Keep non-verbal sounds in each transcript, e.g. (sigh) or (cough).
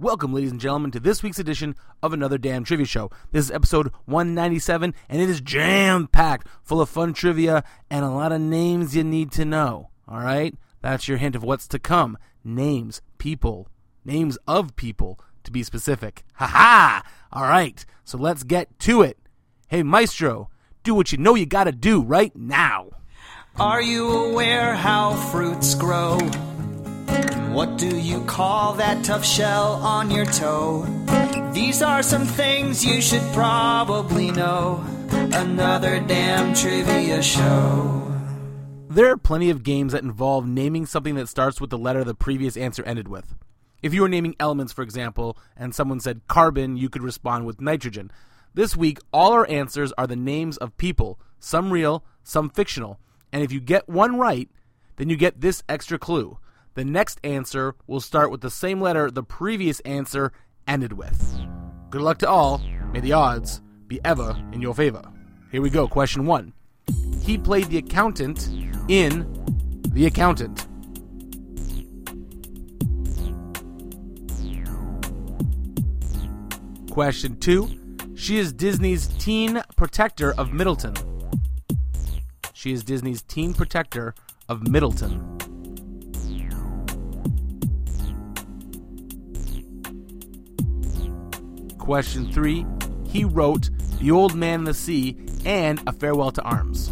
Welcome, ladies and gentlemen, to this week's edition of Another Damn Trivia Show. This is episode 197, and it is jam packed full of fun trivia and a lot of names you need to know. All right? That's your hint of what's to come. Names, people, names of people, to be specific. Ha ha! All right, so let's get to it. Hey, Maestro, do what you know you gotta do right now. Are you aware how fruits grow? What do you call that tough shell on your toe? These are some things you should probably know. Another damn trivia show. There are plenty of games that involve naming something that starts with the letter the previous answer ended with. If you were naming elements, for example, and someone said carbon, you could respond with nitrogen. This week, all our answers are the names of people, some real, some fictional. And if you get one right, then you get this extra clue. The next answer will start with the same letter the previous answer ended with. Good luck to all. May the odds be ever in your favor. Here we go. Question one. He played the accountant in The Accountant. Question two. She is Disney's teen protector of Middleton. She is Disney's teen protector of Middleton. Question three. He wrote The Old Man and the Sea and A Farewell to Arms.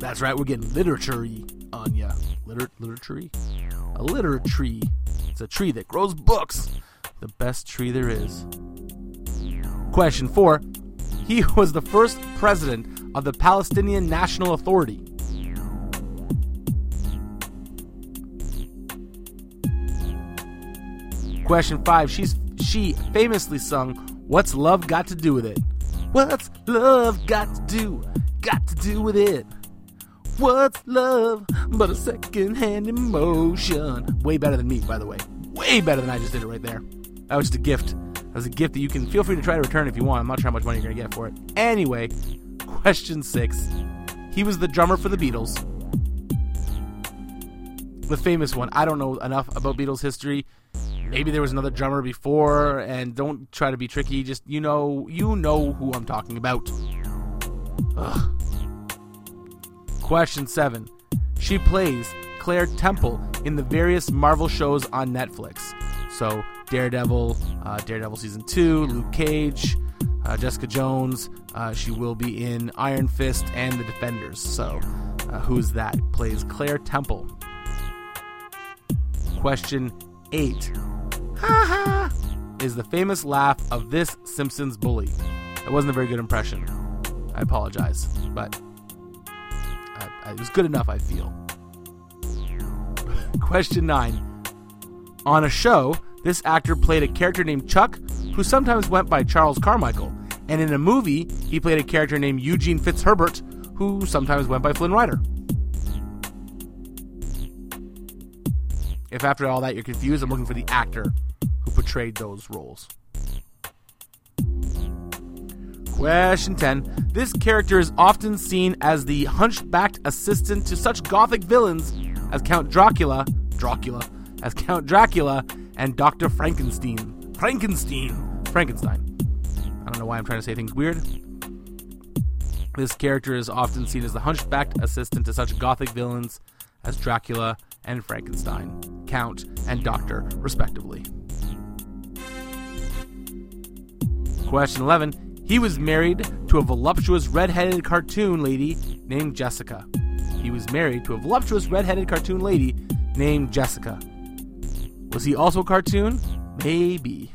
That's right, we're getting literature on ya. Liter- literature? A literary tree. It's a tree that grows books. The best tree there is. Question four. He was the first president of the Palestinian National Authority. Question five. She's she famously sung "What's Love Got to Do with It?" What's love got to do? Got to do with it? What's love but a second-hand emotion? Way better than me, by the way. Way better than I just did it right there. That was just a gift. That was a gift that you can feel free to try to return if you want. I'm not sure how much money you're gonna get for it. Anyway, question six. He was the drummer for the Beatles. The famous one. I don't know enough about Beatles history. Maybe there was another drummer before, and don't try to be tricky. Just you know, you know who I'm talking about. Ugh. Question seven. She plays Claire Temple in the various Marvel shows on Netflix. So Daredevil, uh, Daredevil season two, Luke Cage, uh, Jessica Jones. Uh, she will be in Iron Fist and The Defenders. So uh, who's that? Plays Claire Temple. Question eight. Ha ha! Is the famous laugh of this Simpsons bully. It wasn't a very good impression. I apologize, but it was good enough, I feel. (laughs) Question 9. On a show, this actor played a character named Chuck, who sometimes went by Charles Carmichael. And in a movie, he played a character named Eugene Fitzherbert, who sometimes went by Flynn Rider. If after all that you're confused, I'm looking for the actor portrayed those roles. Question 10. This character is often seen as the hunchbacked assistant to such gothic villains as Count Dracula, Dracula, as Count Dracula and Dr. Frankenstein. Frankenstein. Frankenstein. I don't know why I'm trying to say things weird. This character is often seen as the hunchbacked assistant to such gothic villains as Dracula and Frankenstein, Count and Doctor, respectively. Question 11. He was married to a voluptuous red-headed cartoon lady named Jessica. He was married to a voluptuous red-headed cartoon lady named Jessica. Was he also a cartoon? Maybe.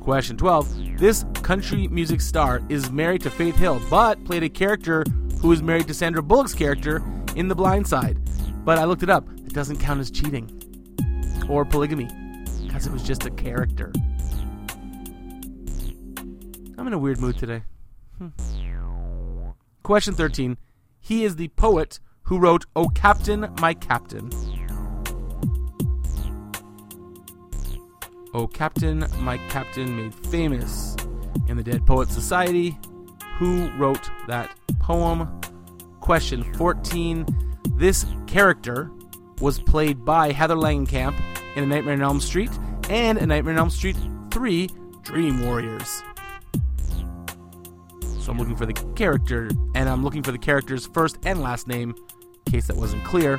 Question 12. This country music star is married to Faith Hill, but played a character who was married to Sandra Bullock's character in The Blind Side. But I looked it up. It doesn't count as cheating or polygamy because it was just a character. I'm in a weird mood today. Hmm. Question 13. He is the poet who wrote Oh Captain, My Captain. Oh Captain, My Captain, made famous in the Dead Poets Society. Who wrote that poem? Question 14. This character was played by Heather Langenkamp in A Nightmare on Elm Street and A Nightmare on Elm Street 3 Dream Warriors. So I'm looking for the character, and I'm looking for the character's first and last name, in case that wasn't clear.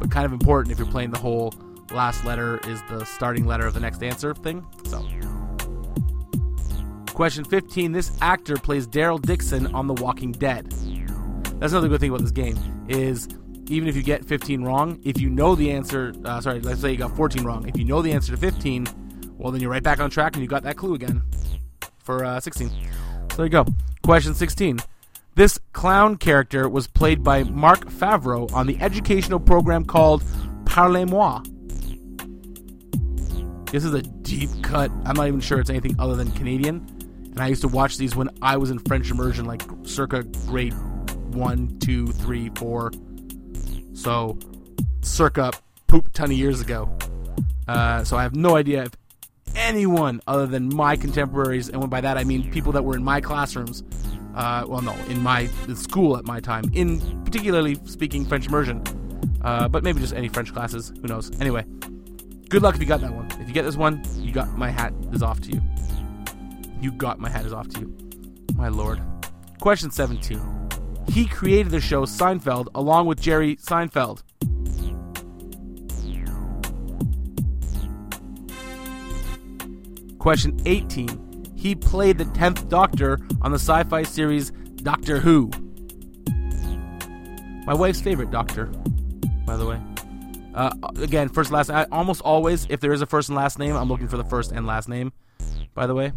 But kind of important if you're playing the whole last letter is the starting letter of the next answer thing. So. Question 15. This actor plays Daryl Dixon on The Walking Dead. That's another good thing about this game is even if you get 15 wrong, if you know the answer, uh, sorry, let's say you got 14 wrong. If you know the answer to 15, well, then you're right back on track and you got that clue again for uh, 16. So there you go. Question 16. This clown character was played by Marc Favreau on the educational program called Parlez-moi. This is a deep cut. I'm not even sure it's anything other than Canadian. And I used to watch these when I was in French immersion, like circa grade one, two, three, four. So, circa poop ton of years ago. Uh, so I have no idea if anyone other than my contemporaries, and by that I mean people that were in my classrooms, uh, well, no, in my school at my time, in particularly speaking French immersion, uh, but maybe just any French classes, who knows. Anyway, good luck if you got that one. If you get this one, you got my hat is off to you. You got my hat is off to you. My lord. Question 17. He created the show Seinfeld along with Jerry Seinfeld. Question 18. He played the 10th Doctor on the sci fi series Doctor Who. My wife's favorite Doctor, by the way. Uh, again, first last. I, almost always, if there is a first and last name, I'm looking for the first and last name. By the way,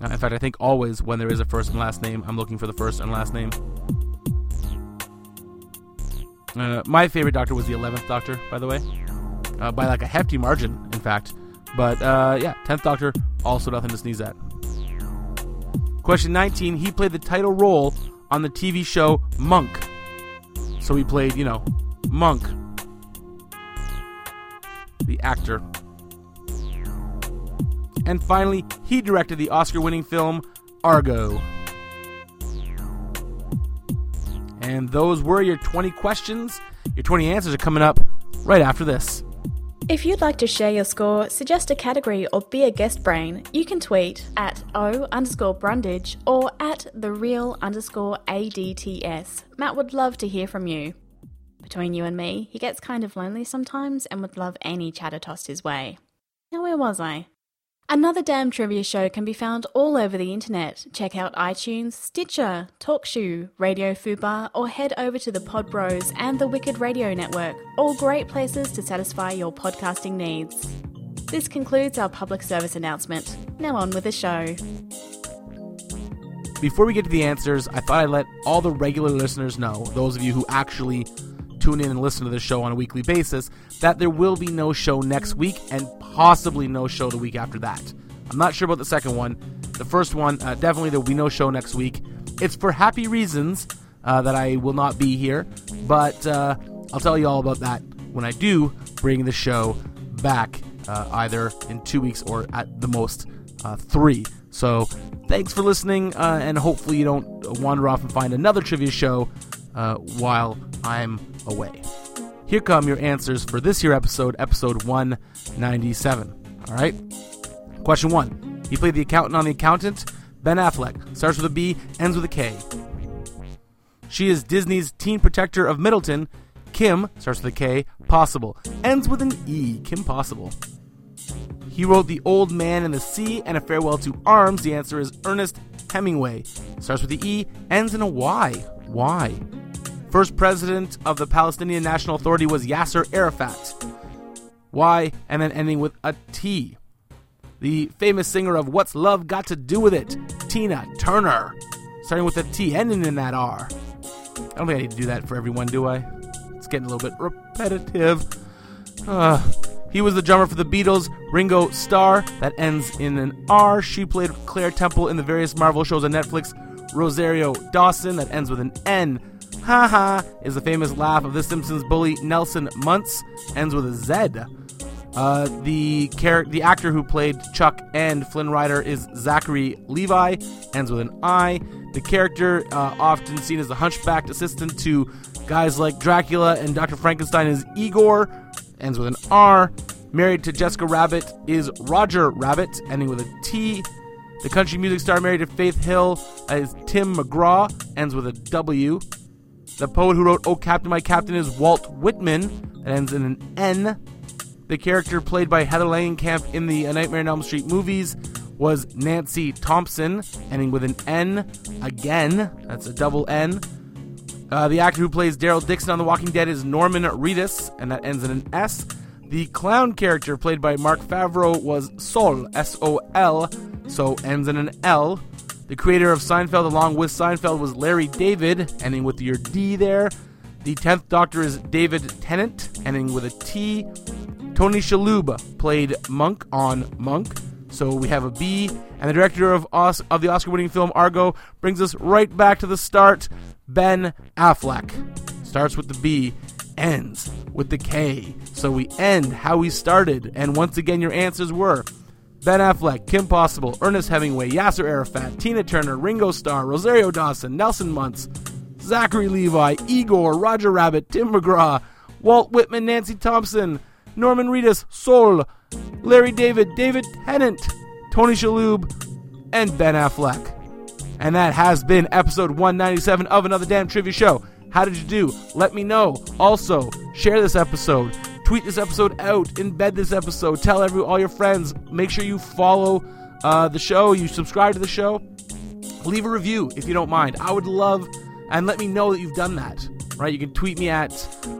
uh, in fact, I think always when there is a first and last name, I'm looking for the first and last name. Uh, my favorite Doctor was the Eleventh Doctor, by the way, uh, by like a hefty margin, in fact. But uh, yeah, Tenth Doctor, also nothing to sneeze at. Question 19. He played the title role on the TV show Monk. So he played, you know, Monk, the actor. And finally, he directed the Oscar winning film Argo. And those were your 20 questions. Your 20 answers are coming up right after this. If you'd like to share your score, suggest a category, or be a guest brain, you can tweet at O underscore Brundage or at the real underscore ADTS. Matt would love to hear from you. Between you and me, he gets kind of lonely sometimes and would love any chatter tossed his way. Now, where was I? Another Damn Trivia Show can be found all over the internet. Check out iTunes, Stitcher, TalkShoe, Radio Fubar, or head over to the Pod Bros and the Wicked Radio Network, all great places to satisfy your podcasting needs. This concludes our public service announcement. Now on with the show. Before we get to the answers, I thought I'd let all the regular listeners know, those of you who actually tune in and listen to the show on a weekly basis, that there will be no show next week and possibly no show the week after that. I'm not sure about the second one. The first one, uh, definitely there will be no show next week. It's for happy reasons uh, that I will not be here, but uh, I'll tell you all about that when I do bring the show back, uh, either in two weeks or at the most uh, three. So thanks for listening, uh, and hopefully you don't wander off and find another trivia show while I'm away. Here come your answers for this year episode, episode 197. All right. Question one. He played the accountant on The Accountant. Ben Affleck. Starts with a B, ends with a K. She is Disney's teen protector of Middleton. Kim, starts with a K, Possible. Ends with an E, Kim Possible. He wrote The Old Man and the Sea and A Farewell to Arms. The answer is Ernest Hemingway. Starts with the E, ends in a Y. Why? First president of the Palestinian National Authority was Yasser Arafat. Y, and then ending with a T. The famous singer of What's Love Got to Do with It, Tina Turner. Starting with a T, ending in that R. I don't think I need to do that for everyone, do I? It's getting a little bit repetitive. Uh, he was the drummer for the Beatles, Ringo Starr, that ends in an R. She played Claire Temple in the various Marvel shows on Netflix. Rosario Dawson, that ends with an N. Ha ha is the famous laugh of The Simpsons bully Nelson Muntz, ends with a Z. Uh, the char- the actor who played Chuck and Flynn Rider is Zachary Levi, ends with an I. The character, uh, often seen as a hunchbacked assistant to guys like Dracula and Dr. Frankenstein, is Igor, ends with an R. Married to Jessica Rabbit is Roger Rabbit, ending with a T. The country music star married to Faith Hill is Tim McGraw, ends with a W. The poet who wrote Oh Captain, My Captain is Walt Whitman, that ends in an N. The character played by Heather Langenkamp in the A Nightmare on Elm Street movies was Nancy Thompson, ending with an N again. That's a double N. Uh, the actor who plays Daryl Dixon on The Walking Dead is Norman Reedus, and that ends in an S. The clown character played by Marc Favreau was Sol, S O L, so ends in an L. The creator of Seinfeld, along with Seinfeld, was Larry David, ending with your D there. The 10th Doctor is David Tennant, ending with a T. Tony Shalhoub played Monk on Monk, so we have a B. And the director of, Os- of the Oscar winning film Argo brings us right back to the start Ben Affleck. Starts with the B, ends with the K. So we end how we started. And once again, your answers were Ben Affleck, Kim Possible, Ernest Hemingway, Yasser Arafat, Tina Turner, Ringo Starr, Rosario Dawson, Nelson Muntz, Zachary Levi, Igor, Roger Rabbit, Tim McGraw, Walt Whitman, Nancy Thompson, Norman Reedus, Sol, Larry David, David Tennant, Tony Shalhoub, and Ben Affleck. And that has been episode 197 of Another Damn Trivia Show. How did you do? Let me know. Also, share this episode, tweet this episode out, embed this episode, tell every all your friends. Make sure you follow uh, the show, you subscribe to the show, leave a review if you don't mind. I would love, and let me know that you've done that. Right? You can tweet me at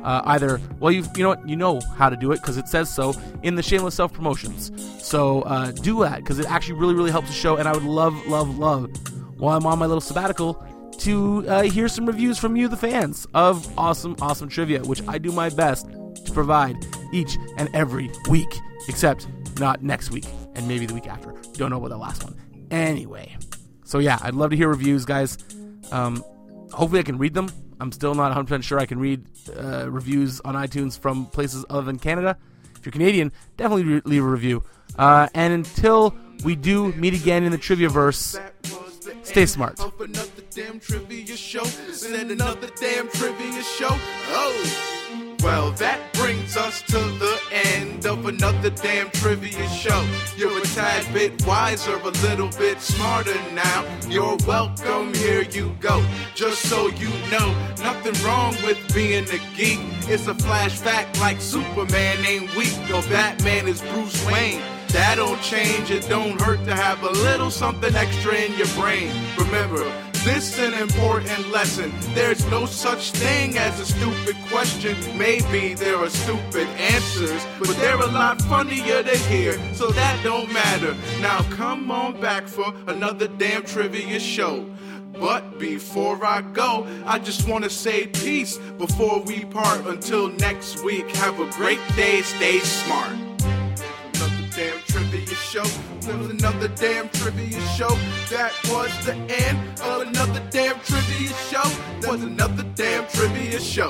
uh, either. Well, you you know what? You know how to do it because it says so in the shameless self promotions. So uh, do that because it actually really really helps the show, and I would love love love while I'm on my little sabbatical to uh, hear some reviews from you, the fans of awesome awesome trivia, which I do my best to provide each and every week, except not next week and maybe the week after. Don't know about the last one. Anyway, so yeah, I'd love to hear reviews, guys. Um, hopefully, I can read them. I'm still not 100% sure I can read uh, reviews on iTunes from places other than Canada. If you're Canadian, definitely re- leave a review. Uh, and until we do meet again in the trivia verse, stay smart. Another damn trivia show. Oh. Well, that brings us to the end of another damn trivia show. You're a tad bit wiser, a little bit smarter now. You're welcome, here you go. Just so you know, nothing wrong with being a geek. It's a flash fact like Superman ain't weak, or Batman is Bruce Wayne. That don't change, it don't hurt to have a little something extra in your brain. Remember, this an important lesson. There's no such thing as a stupid question. Maybe there are stupid answers, but they're a lot funnier to hear, so that don't matter. Now come on back for another damn trivia show. But before I go, I just want to say peace before we part. Until next week, have a great day, stay smart trivia show. Was another damn trivia show. That was the end of another damn trivia show. That was another damn trivia show.